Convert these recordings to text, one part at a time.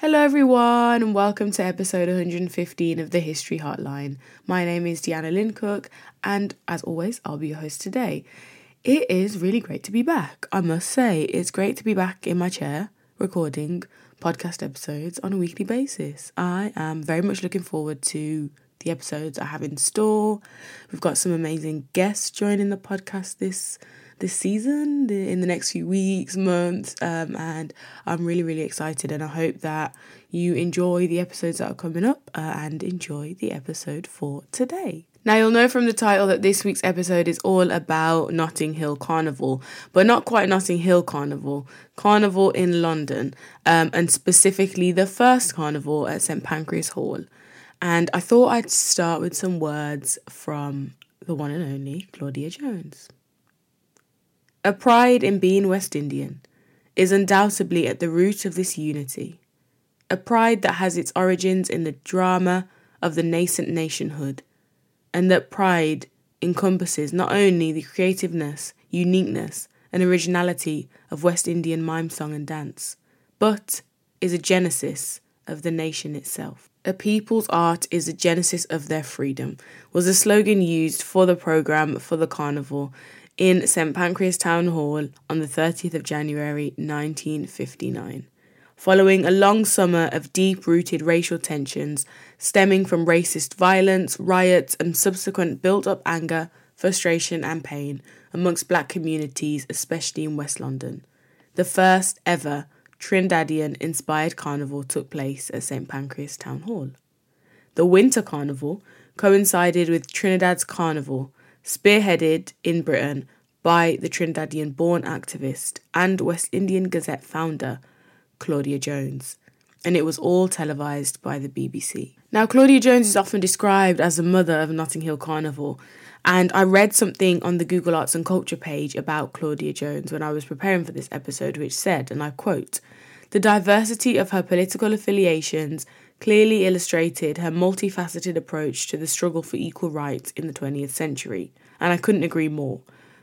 Hello, everyone, and welcome to episode 115 of the History Hotline. My name is Deanna Lynn Cook, and as always, I'll be your host today. It is really great to be back. I must say, it's great to be back in my chair recording podcast episodes on a weekly basis. I am very much looking forward to the episodes I have in store. We've got some amazing guests joining the podcast this this season the, in the next few weeks, months, um, and I'm really, really excited. And I hope that you enjoy the episodes that are coming up uh, and enjoy the episode for today. Now, you'll know from the title that this week's episode is all about Notting Hill Carnival, but not quite Notting Hill Carnival, Carnival in London, um, and specifically the first carnival at St Pancras Hall. And I thought I'd start with some words from the one and only Claudia Jones. A pride in being West Indian is undoubtedly at the root of this unity, a pride that has its origins in the drama of the nascent nationhood, and that pride encompasses not only the creativeness, uniqueness, and originality of West Indian mime song and dance, but is a genesis of the nation itself. A people's art is a genesis of their freedom, was a slogan used for the programme for the carnival in St Pancras Town Hall on the 30th of January 1959. Following a long summer of deep rooted racial tensions stemming from racist violence, riots, and subsequent built up anger, frustration, and pain amongst black communities, especially in West London, the first ever Trinidadian inspired carnival took place at St Pancras Town Hall. The Winter Carnival coincided with Trinidad's Carnival, spearheaded in Britain by the Trinidadian born activist and West Indian Gazette founder, Claudia Jones, and it was all televised by the BBC. Now, Claudia Jones is often described as the mother of Notting Hill Carnival, and I read something on the Google Arts and Culture page about Claudia Jones when I was preparing for this episode, which said, and I quote, the diversity of her political affiliations clearly illustrated her multifaceted approach to the struggle for equal rights in the 20th century, and I couldn't agree more.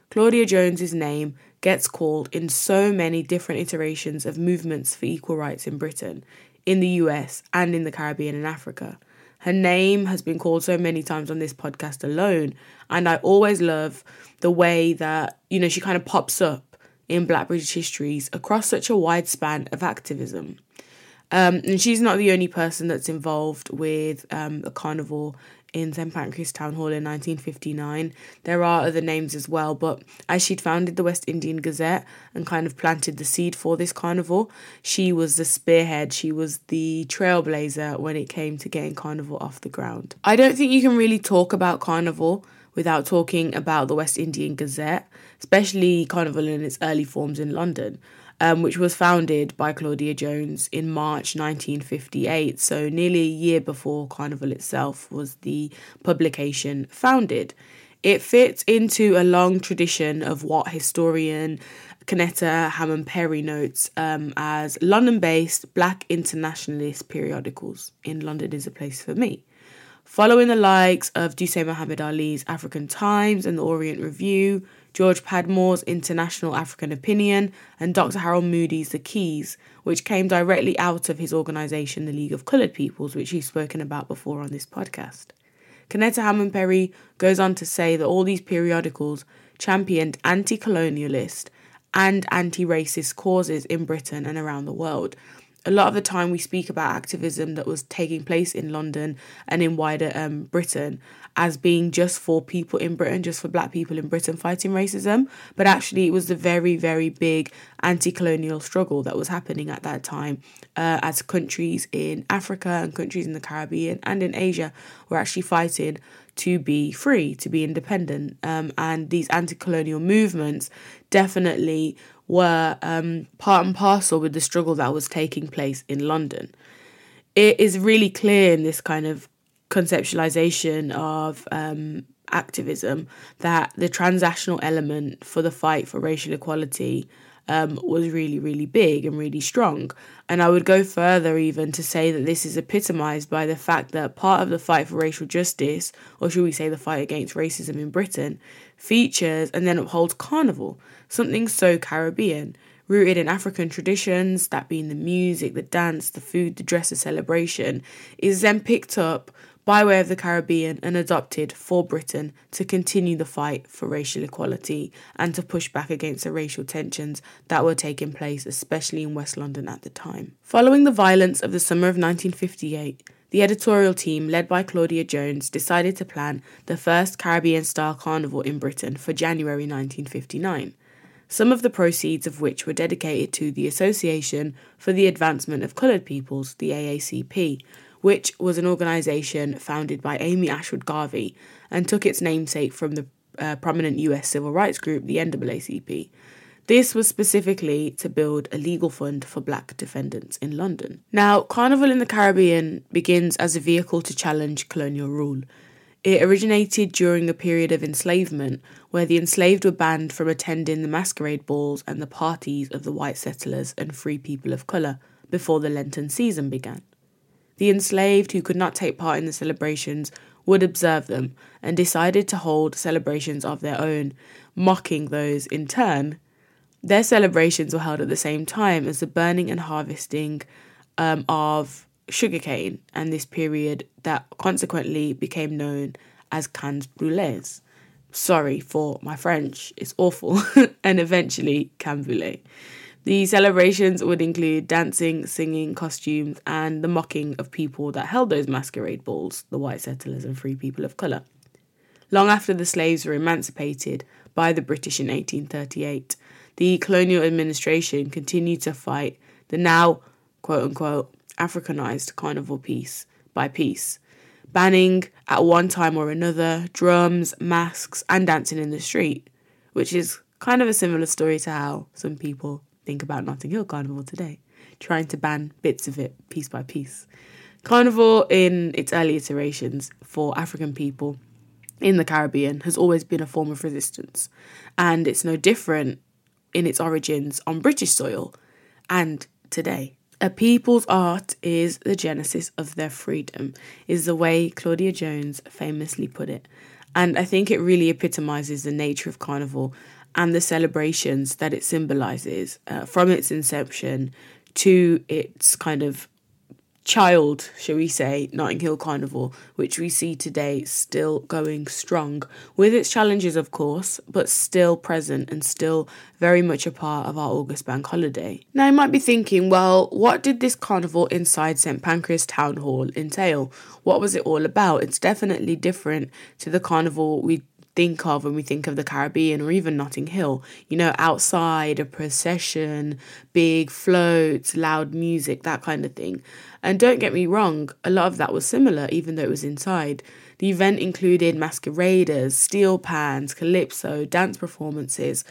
Claudia Jones's name gets called in so many different iterations of movements for equal rights in Britain, in the US, and in the Caribbean and Africa. Her name has been called so many times on this podcast alone, and I always love the way that, you know, she kind of pops up in Black British histories across such a wide span of activism. Um, and she's not the only person that's involved with um, carnival in St Pancras Town Hall in 1959. There are other names as well, but as she'd founded the West Indian Gazette and kind of planted the seed for this carnival, she was the spearhead, she was the trailblazer when it came to getting carnival off the ground. I don't think you can really talk about carnival without talking about the West Indian Gazette, especially carnival in its early forms in London um, which was founded by Claudia Jones in March 1958. So, nearly a year before Carnival itself was the publication founded. It fits into a long tradition of what historian Kennetta Hammond Perry notes um, as London based black internationalist periodicals. In London is a place for me. Following the likes of Dusé Muhammad Ali's African Times and the Orient Review, George Padmore's International African Opinion, and Dr. Harold Moody's The Keys, which came directly out of his organisation, the League of Coloured Peoples, which he's spoken about before on this podcast. Kennetta Hammond Perry goes on to say that all these periodicals championed anti colonialist and anti racist causes in Britain and around the world, a lot of the time we speak about activism that was taking place in London and in wider um, Britain as being just for people in Britain, just for black people in Britain fighting racism. But actually, it was the very, very big anti colonial struggle that was happening at that time uh, as countries in Africa and countries in the Caribbean and in Asia were actually fighting to be free, to be independent. Um, and these anti colonial movements definitely were um, part and parcel with the struggle that was taking place in London. It is really clear in this kind of conceptualization of um, activism that the transactional element for the fight for racial equality um, was really, really big and really strong. And I would go further even to say that this is epitomized by the fact that part of the fight for racial justice, or should we say the fight against racism in Britain, features and then upholds carnival, something so Caribbean. rooted in African traditions, that being the music, the dance, the food, the dress, the celebration, is then picked up by way of the Caribbean and adopted for Britain to continue the fight for racial equality and to push back against the racial tensions that were taking place, especially in West London at the time. Following the violence of the summer of 1958, the editorial team, led by Claudia Jones, decided to plan the first Caribbean style carnival in Britain for January 1959 some of the proceeds of which were dedicated to the Association for the Advancement of Coloured Peoples, the AACP, which was an organisation founded by Amy Ashwood Garvey and took its namesake from the uh, prominent US civil rights group, the NAACP. This was specifically to build a legal fund for black defendants in London. Now, Carnival in the Caribbean begins as a vehicle to challenge colonial rule. It originated during a period of enslavement where the enslaved were banned from attending the masquerade balls and the parties of the white settlers and free people of colour before the Lenten season began. The enslaved who could not take part in the celebrations would observe them and decided to hold celebrations of their own, mocking those in turn. Their celebrations were held at the same time as the burning and harvesting um, of sugarcane, and this period that consequently became known as Cannes Brûlées. Sorry for my French, it's awful, and eventually Canboulay. The celebrations would include dancing, singing, costumes, and the mocking of people that held those masquerade balls, the white settlers and free people of colour. Long after the slaves were emancipated by the British in 1838, the colonial administration continued to fight the now, quote unquote, Africanized carnival piece by piece, banning at one time or another drums, masks, and dancing in the street, which is kind of a similar story to how some people think about Notting Hill Carnival today, trying to ban bits of it piece by piece. Carnival, in its early iterations for African people in the Caribbean, has always been a form of resistance, and it's no different in its origins on British soil and today. A people's art is the genesis of their freedom, is the way Claudia Jones famously put it. And I think it really epitomizes the nature of carnival and the celebrations that it symbolizes uh, from its inception to its kind of child, shall we say, Notting Hill Carnival, which we see today still going strong, with its challenges, of course, but still present and still very much a part of our August bank holiday. Now, you might be thinking, well, what did this carnival inside St Pancras Town Hall entail? What was it all about? It's definitely different to the carnival we think of when we think of the Caribbean or even Notting Hill. You know, outside, a procession, big floats, loud music, that kind of thing. And don't get me wrong, a lot of that was similar, even though it was inside. The event included masqueraders, steel pans, calypso, dance performances,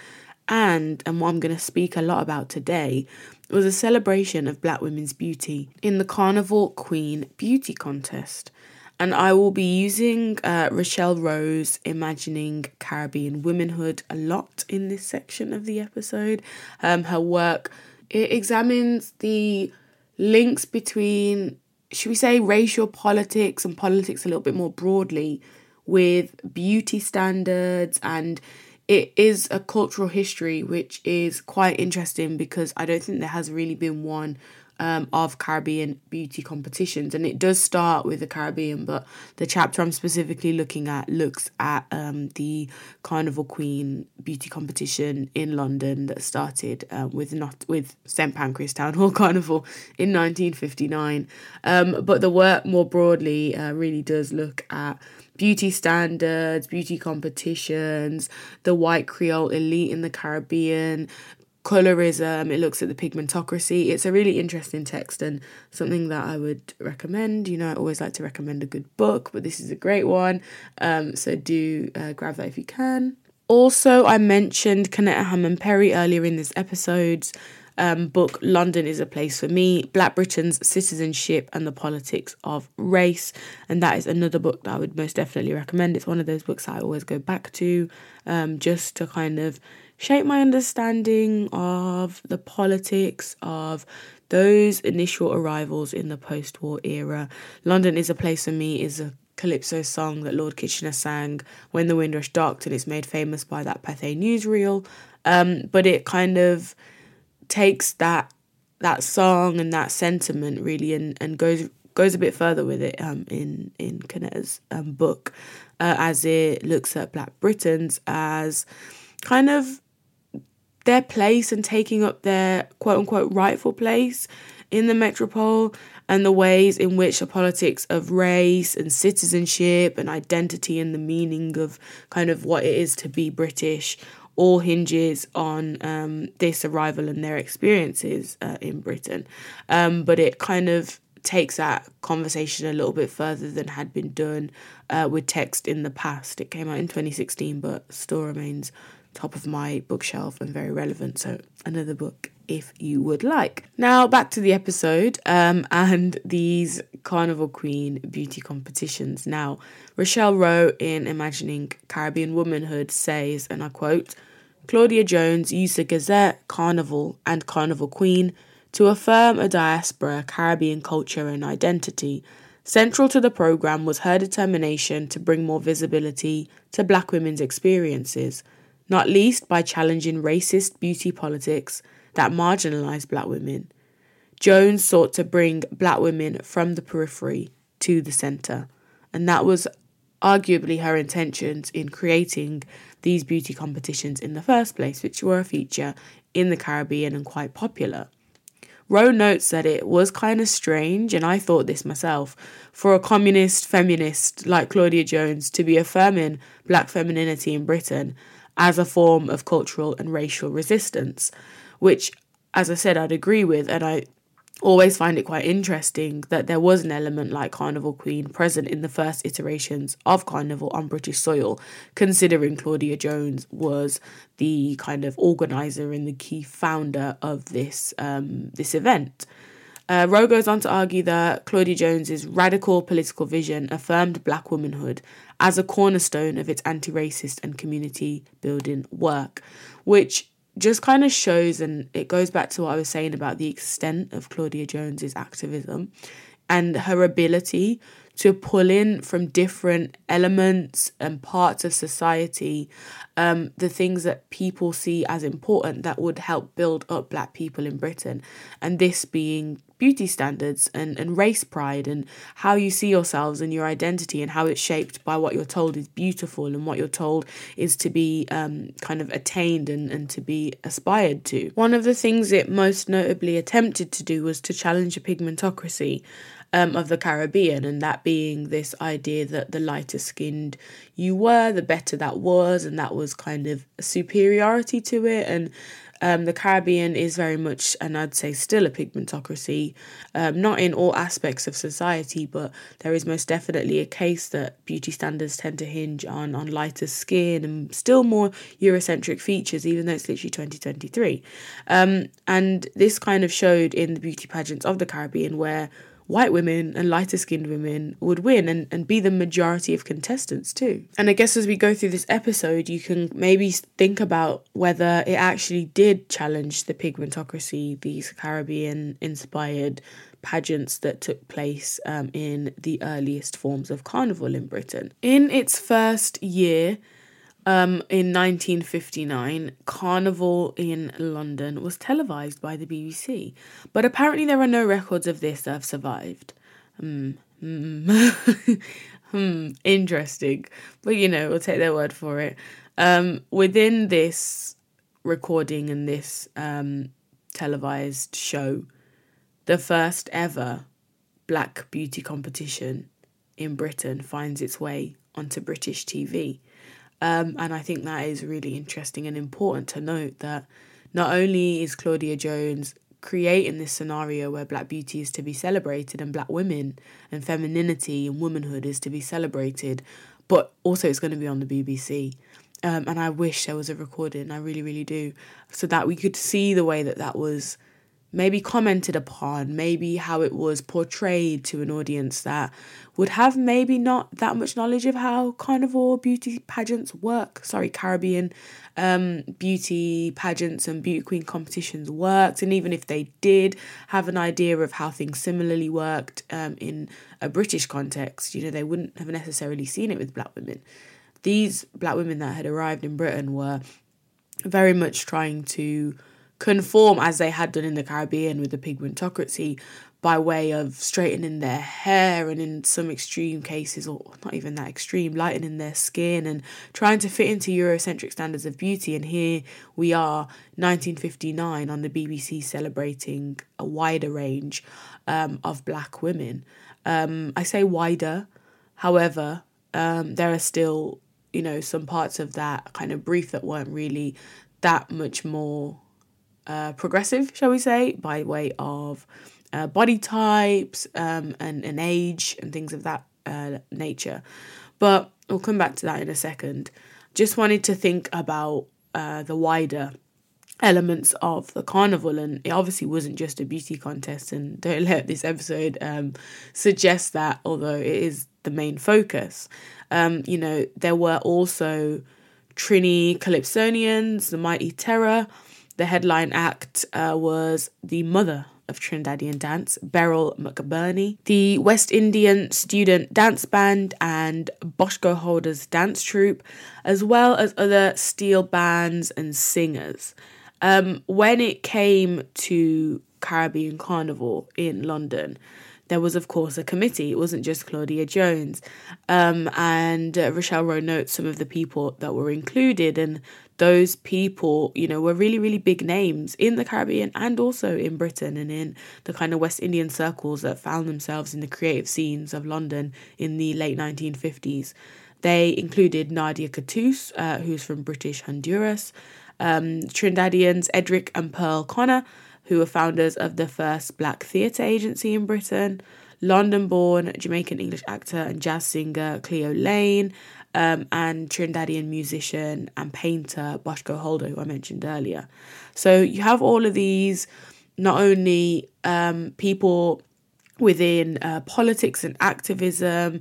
and, and what I'm going to speak a lot about today, was a celebration of black women's beauty in the Carnival Queen Beauty Contest and I will be using uh, Rochelle Rowe's Imagining Caribbean Womanhood a lot in this section of the episode. Um, her work it examines the links between, should we say, racial politics and politics a little bit more broadly with beauty standards and it is a cultural history which is quite interesting because I don't think there has really been one um, of Caribbean beauty competitions. And it does start with the Caribbean, but the chapter I'm specifically looking at looks at um, the Carnival Queen beauty competition in London that started um, with not with St Pancras Town Hall Carnival in 1959. Um, but the work more broadly uh, really does look at beauty standards, beauty competitions, the white Creole elite in the Caribbean, colorism, it looks at the pigmentocracy. It's a really interesting text and something that I would recommend. You know, I always like to recommend a good book, but this is a great one. Um, so do uh, grab that if you can. Also, I mentioned Kennetta Hammond Perry earlier in this episode's um, book, London is a Place for Me Black Britain's Citizenship and the Politics of Race. And that is another book that I would most definitely recommend. It's one of those books I always go back to um, just to kind of shape my understanding of the politics of those initial arrivals in the post war era. London is a Place for Me is a calypso song that Lord Kitchener sang when the Windrush docked, and it's made famous by that Pathé newsreel. Um, but it kind of takes that that song and that sentiment really and, and goes goes a bit further with it um, in in Kennetta's um, book uh, as it looks at Black Britons as kind of their place and taking up their quote unquote rightful place in the metropole and the ways in which the politics of race and citizenship and identity and the meaning of kind of what it is to be British all hinges on um, this arrival and their experiences uh, in Britain. Um, but it kind of takes that conversation a little bit further than had been done uh, with text in the past. It came out in 2016, but still remains top of my bookshelf and very relevant. So, another book if you would like. Now, back to the episode um, and these Carnival Queen beauty competitions. Now, Rochelle Rowe in Imagining Caribbean Womanhood says, and I quote, Claudia Jones used the Gazette, Carnival, and Carnival Queen to affirm a diaspora, Caribbean culture, and identity. Central to the program was her determination to bring more visibility to black women's experiences, not least by challenging racist beauty politics that marginalised black women. Jones sought to bring black women from the periphery to the centre, and that was arguably her intentions in creating these beauty competitions in the first place, which were a feature in the Caribbean and quite popular. Rowe notes that it was kind of strange, and I thought this myself, for a communist feminist like Claudia Jones to be affirming black femininity in Britain as a form of cultural and racial resistance, which, as I said, I'd agree with, and I always find it quite interesting that there was an element like Carnival Queen present in the first iterations of Carnival on British soil, considering Claudia Jones was the kind of organizer and the key founder of this um, this event. Uh, Rowe goes on to argue that Claudia Jones's radical political vision affirmed black womanhood as a cornerstone of its anti-racist and community building work, which just kind of shows, and it goes back to what I was saying about the extent of Claudia Jones's activism and her ability to pull in from different elements and parts of society um, the things that people see as important that would help build up black people in Britain. And this being beauty standards and, and race pride and how you see yourselves and your identity and how it's shaped by what you're told is beautiful and what you're told is to be um, kind of attained and, and to be aspired to. One of the things it most notably attempted to do was to challenge a pigmentocracy um, of the Caribbean, and that being this idea that the lighter skinned you were, the better that was, and that was kind of a superiority to it. And um, the Caribbean is very much, and I'd say still a pigmentocracy, um, not in all aspects of society, but there is most definitely a case that beauty standards tend to hinge on, on lighter skin and still more Eurocentric features, even though it's literally 2023. Um, and this kind of showed in the beauty pageants of the Caribbean where white women and lighter skinned women would win and, and be the majority of contestants too. And I guess as we go through this episode, you can maybe think about whether it actually did challenge the pigmentocracy, these Caribbean inspired pageants that took place um, in the earliest forms of carnival in Britain. In its first year, um, in 1959, Carnival in London was televised by the BBC, but apparently there are no records of this that have survived. Hmm. Hmm. hmm. Interesting. But you know, we'll take their word for it. Um, within this recording and this um, televised show, the first ever black beauty competition in Britain finds its way onto British TV. Um, and I think that is really interesting and important to note that not only is Claudia Jones creating this scenario where black beauty is to be celebrated and black women and femininity and womanhood is to be celebrated, but also it's going to be on the BBC. Um, and I wish there was a recording, I really, really do, so that we could see the way that that was maybe commented upon, maybe how it was portrayed to an audience that would have maybe not that much knowledge of how carnival beauty pageants work. Sorry, Caribbean um, beauty pageants and beauty queen competitions worked. And even if they did have an idea of how things similarly worked um, in a British context, you know, they wouldn't have necessarily seen it with black women. These black women that had arrived in Britain were very much trying to conform as they had done in the Caribbean with the pigmentocracy by way of straightening their hair and in some extreme cases or not even that extreme lightening their skin and trying to fit into eurocentric standards of beauty. And here we are 1959 on the bbc celebrating a wider range um, of black women. Um, i say wider however um, there are still you know some parts of that kind of brief that weren't really that much more uh, progressive shall we say by way of uh, body types um, and, and age and things of that uh, nature. But we'll come back to that in a second. Just wanted to think about uh, the wider elements of the carnival and it obviously wasn't just a beauty contest and don't let this episode um, suggest that although it is the main focus um, you know there were also trini calypsonians the mighty terror the headline act uh, was the mother of Trinidadian dance, Beryl McBurnie, the West Indian Student Dance Band, and Bosco Holders Dance Troupe, as well as other steel bands and singers. Um, when it came to Caribbean Carnival in London, there was, of course, a committee. It wasn't just Claudia Jones. Um, and uh, Rochelle Rowe notes some of the people that were included. And those people, you know, were really, really big names in the Caribbean and also in Britain and in the kind of West Indian circles that found themselves in the creative scenes of London in the late 1950s. They included Nadia Cattouse, uh, who's from British Honduras, um, Trinidadians Edric and Pearl Connor, who were founders of the first black theatre agency in Britain, London born Jamaican English actor and jazz singer Cleo Laine, um, and Trinidadian musician and painter Bosco Holder, who I mentioned earlier. So you have all of these, not only um, people within uh, politics and activism,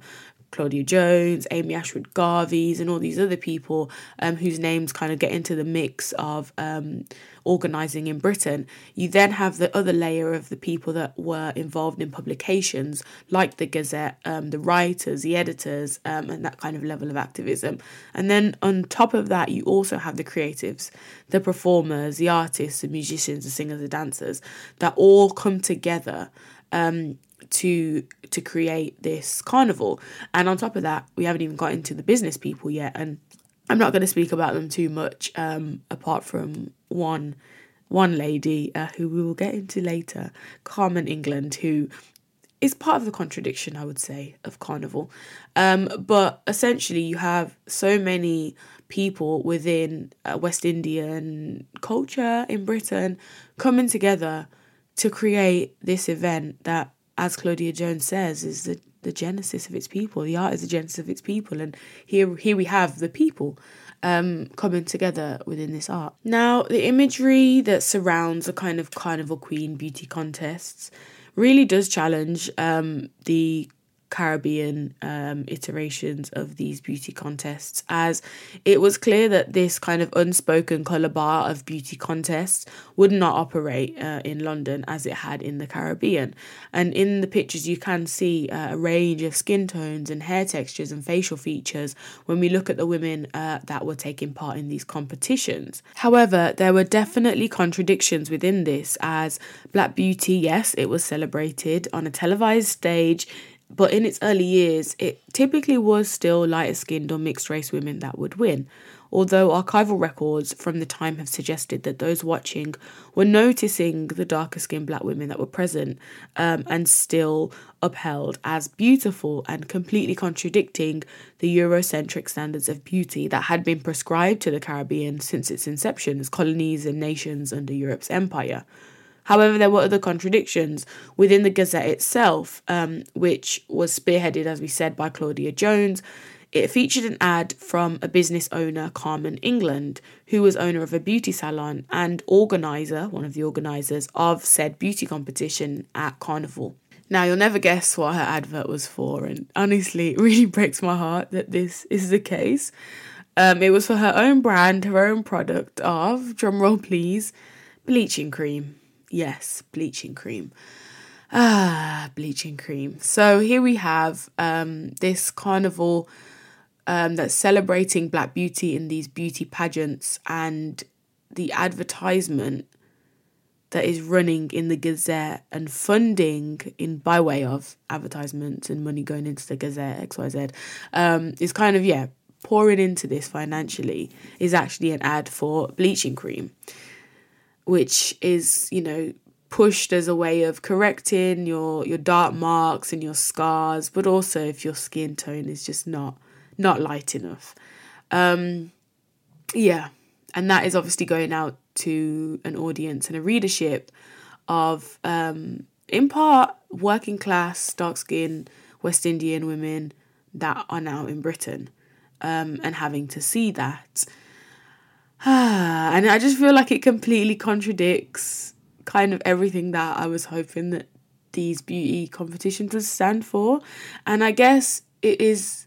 Claudia Jones, Amy Ashwood Garvey's, and all these other people um, whose names kind of get into the mix of um, organising in Britain. You then have the other layer of the people that were involved in publications like the Gazette, um, the writers, the editors, um, and that kind of level of activism. And then on top of that, you also have the creatives, the performers, the artists, the musicians, the singers, the dancers that all come together um, to to create this carnival. And on top of that, we haven't even got into the business people yet. And I'm not going to speak about them too much, um, apart from one one lady uh, who we will get into later, Carmen England, who is part of the contradiction, I would say, of carnival. Um, but essentially, you have so many people within uh, West Indian culture in Britain coming together to create this event that as Claudia Jones says, is the, the genesis of its people. The art is the genesis of its people. And here, here we have the people um, coming together within this art. Now, the imagery that surrounds the kind of Carnival Queen beauty contests really does challenge um, the Caribbean um, iterations of these beauty contests, as it was clear that this kind of unspoken colour bar of beauty contests would not operate uh, in London as it had in the Caribbean. And in the pictures, you can see uh, a range of skin tones and hair textures and facial features when we look at the women uh, that were taking part in these competitions. However, there were definitely contradictions within this, as Black Beauty, yes, it was celebrated on a televised stage but in its early years, it typically was still lighter skinned or mixed race women that would win. Although archival records from the time have suggested that those watching were noticing the darker skinned black women that were present um, and still upheld as beautiful and completely contradicting the Eurocentric standards of beauty that had been prescribed to the Caribbean since its inception as colonies and nations under Europe's empire. However, there were other contradictions within the Gazette itself, um, which was spearheaded, as we said, by Claudia Jones. It featured an ad from a business owner, Carmen England, who was owner of a beauty salon and organizer, one of the organizers of said beauty competition at Carnival. Now, you'll never guess what her advert was for, and honestly, it really breaks my heart that this is the case. Um, it was for her own brand, her own product of, drumroll please, bleaching cream. Yes, bleaching cream. Ah, bleaching cream. So here we have um, this carnival um, that's celebrating Black beauty in these beauty pageants, and the advertisement that is running in the Gazette and funding in by way of advertisements and money going into the Gazette XYZ um, is kind of yeah pouring into this financially is actually an ad for bleaching cream, which is you know pushed as a way of correcting your your dark marks and your scars, but also if your skin tone is just not not light enough. Um, yeah, and that is obviously going out to an audience and a readership of, um, in part, working class, dark skinned West Indian women that are now in Britain um, and having to see that. and I just feel like it completely contradicts kind of everything that I was hoping that these beauty competitions would stand for. And I guess it is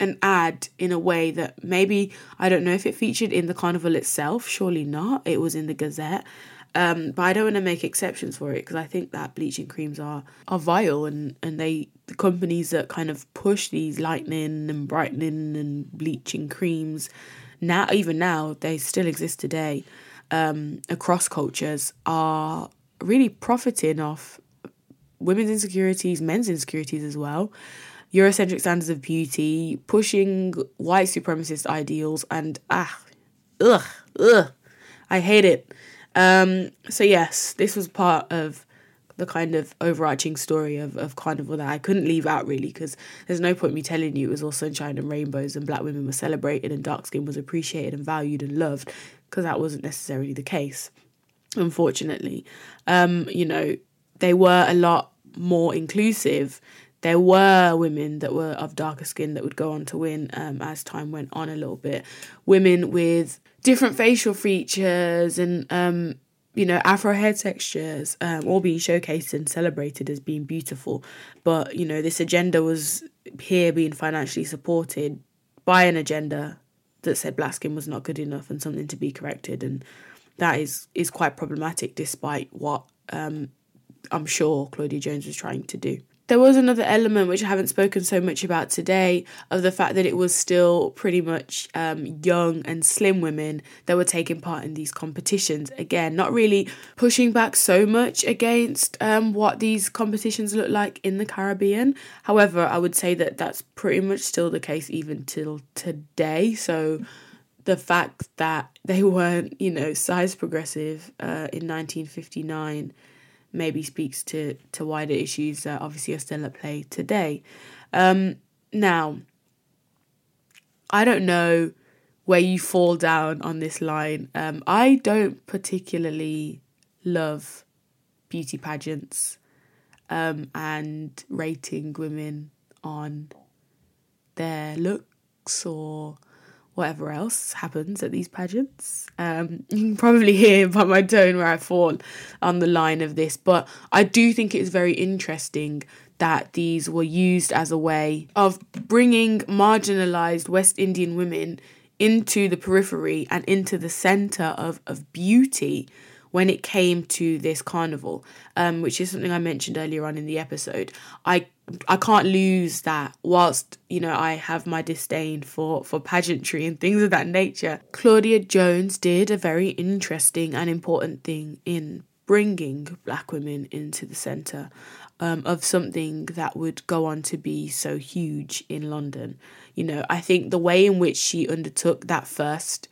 an ad in a way that maybe I don't know if it featured in the carnival itself. Surely not. It was in the Gazette. Um, but I don't want to make exceptions for it because I think that bleaching creams are are vile and and they the companies that kind of push these lightening and brightening and bleaching creams now even now they still exist today um, across cultures are really profiting off women's insecurities, men's insecurities as well. Eurocentric standards of beauty, pushing white supremacist ideals, and ah, ugh, ugh, I hate it. Um, so yes, this was part of the kind of overarching story of, of Carnival that I couldn't leave out really because there's no point me telling you it was all sunshine and rainbows and black women were celebrated and dark skin was appreciated and valued and loved because that wasn't necessarily the case, unfortunately. Um, you know, they were a lot more inclusive there were women that were of darker skin that would go on to win um, as time went on a little bit. Women with different facial features and um, you know afro hair textures um, all being showcased and celebrated as being beautiful. But you know this agenda was here being financially supported by an agenda that said black skin was not good enough and something to be corrected and that is is quite problematic despite what um, I'm sure Claudia Jones was trying to do there was another element which I haven't spoken so much about today of the fact that it was still pretty much um, young and slim women that were taking part in these competitions. Again, not really pushing back so much against um, what these competitions look like in the Caribbean. However, I would say that that's pretty much still the case even till today. So the fact that they weren't, you know, size progressive uh, in 1959 maybe speaks to to wider issues that obviously are still at play today. Um, now, I don't know where you fall down on this line. Um, I don't particularly love beauty pageants um, and rating women on their looks or whatever else happens at these pageants. Um, you can probably hear by my tone where I fall on the line of this, but I do think it is very interesting that these were used as a way of bringing marginalized West Indian women into the periphery and into the center of, of beauty when it came to this carnival, um, which is something I mentioned earlier on in the episode. I I can't lose that whilst you know I have my disdain for for pageantry and things of that nature. Claudia Jones did a very interesting and important thing in bringing black women into the center um, of something that would go on to be so huge in London. You know, I think the way in which she undertook that first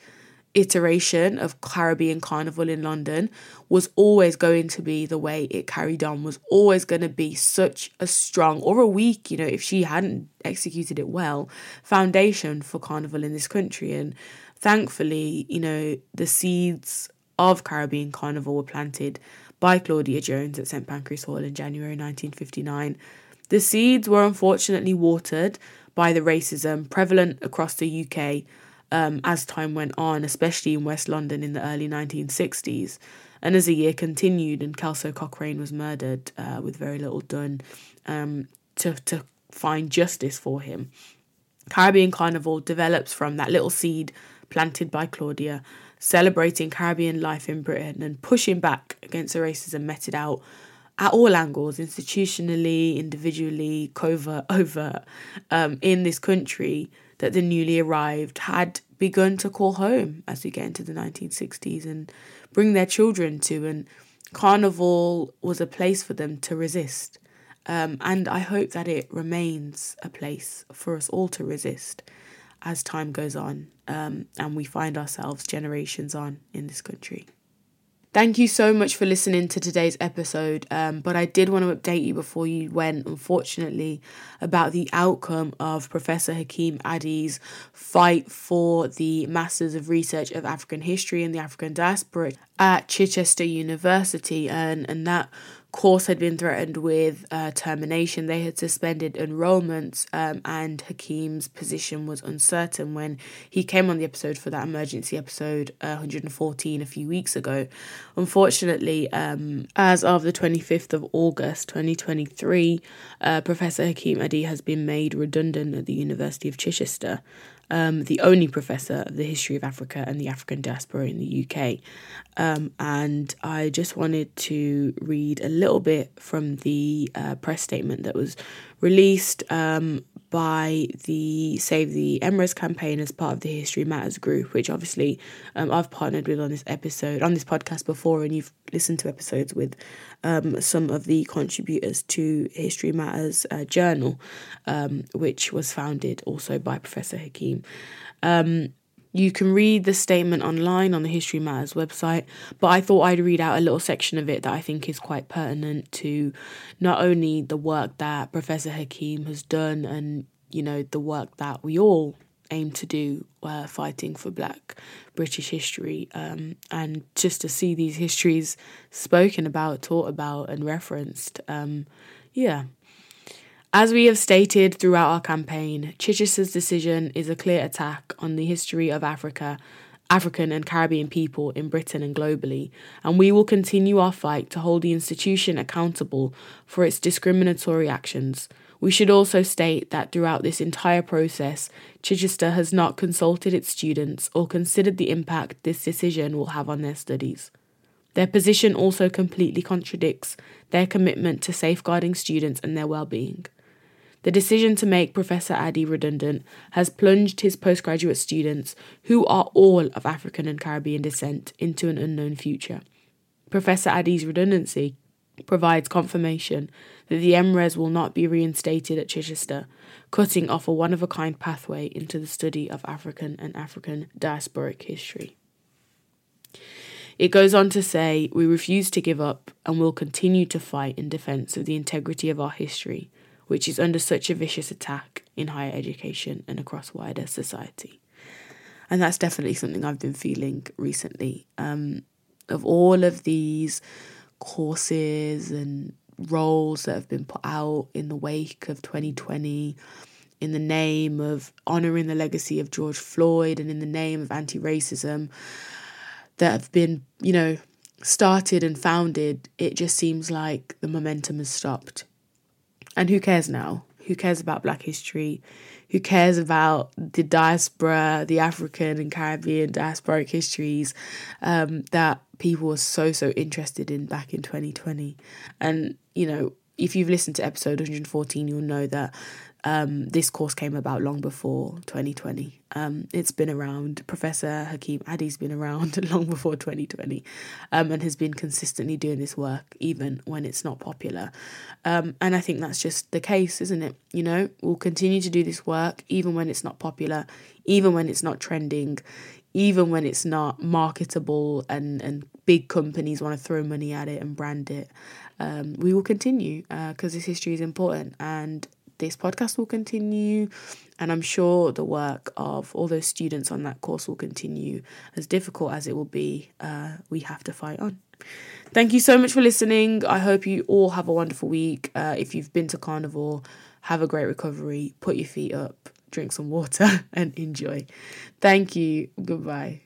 iteration of Caribbean Carnival in London was always going to be the way it carried on, was always going to be such a strong, or a weak, you know, if she hadn't executed it well, foundation for Carnival in this country. And thankfully, you know, the seeds of Caribbean Carnival were planted by Claudia Jones at St Pancras Hall in January 1959. The seeds were unfortunately watered by the racism prevalent across the UK um, as time went on, especially in West London in the early 1960s. And as the year continued and Kelso Cochrane was murdered uh, with very little done um, to, to find justice for him, Caribbean Carnival develops from that little seed planted by Claudia, celebrating Caribbean life in Britain and pushing back against the racism meted out at all angles, institutionally, individually, covert, overt, um, in this country that the newly arrived had begun to call home as we get into the 1960s and bring their children to and carnival was a place for them to resist. Um, and I hope that it remains a place for us all to resist as time goes on um, and we find ourselves generations on in this country. Thank you so much for listening to today's episode. Um, but I did want to update you before you went, unfortunately, about the outcome of Professor Hakim Adi's fight for the Masters of Research of African History and the African Diaspora at Chichester University. And, and that course had been threatened with uh, termination. They had suspended enrollments, um, and Hakim's position was uncertain when he came on the episode for that emergency episode uh, 114 a few weeks ago. Unfortunately, um, as of the 25th of August 2023, uh, Professor Hakim Adi has been made redundant at the University of Chichester um, the only professor of the history of Africa and the African diaspora in the UK. Um, and I just wanted to read a little bit from the uh, press statement that was released um, by the Save the MRes campaign as part of the History Matters group, which obviously um, I've partnered with on this episode, on this podcast before, and you've listened to episodes with um, some of the contributors to History Matters uh, journal, um, which was founded also by Professor Hakim. You can read the statement online on the History Matters website, but I thought I'd read out a little section of it that I think is quite pertinent to not only the work that Professor Hakim has done and, you know, the work that we all aim to do uh, fighting for black British history um, and just to see these histories spoken about, taught about, and referenced. Um, yeah, as we have stated throughout our campaign, Chichester's decision is a clear attack on the history of Africa, African and Caribbean people in Britain and globally, and we will continue our fight to hold the institution accountable for its discriminatory actions. We should also state that throughout this entire process, Chichester has not consulted its students or considered the impact this decision will have on their studies. Their position also completely contradicts their commitment to safeguarding students and their well-being. The decision to make Professor Adi redundant has plunged his postgraduate students, who are all of African and Caribbean descent, into an unknown future. Professor Adi's redundancy provides confirmation that the MRes will not be reinstated at Chichester, cutting off a one of a kind pathway into the study of African and African diasporic history. It goes on to say, We refuse to give up and will continue to fight in defence of the integrity of our history which is under such a vicious attack in higher education and across wider society. And that's definitely something I've been feeling recently. Um, of all of these courses and roles that have been put out in the wake of 2020, in the name of honouring the legacy of George Floyd and in the name of anti racism, that have been, you know, started and founded, it just seems like the momentum has stopped. And who cares now? Who cares about Black history? Who cares about the diaspora, the African and Caribbean diasporic histories um, that people were so, so interested in back in 2020? And, you know, if you've listened to episode 114, you'll know that um, this course came about long before 2020. Um, it's been around. Professor Hakim Adi's been around long before 2020 um, and has been consistently doing this work even when it's not popular. Um, and I think that's just the case, isn't it? You know, we'll continue to do this work even when it's not popular, even when it's not trending, even when it's not marketable and, and big companies want to throw money at it and brand it. Um, we will continue because uh, this history is important and this podcast will continue, and I'm sure the work of all those students on that course will continue, as difficult as it will be. Uh, we have to fight on. Thank you so much for listening. I hope you all have a wonderful week. Uh, if you've been to Carnival, have a great recovery, put your feet up, drink some water, and enjoy. Thank you. Goodbye.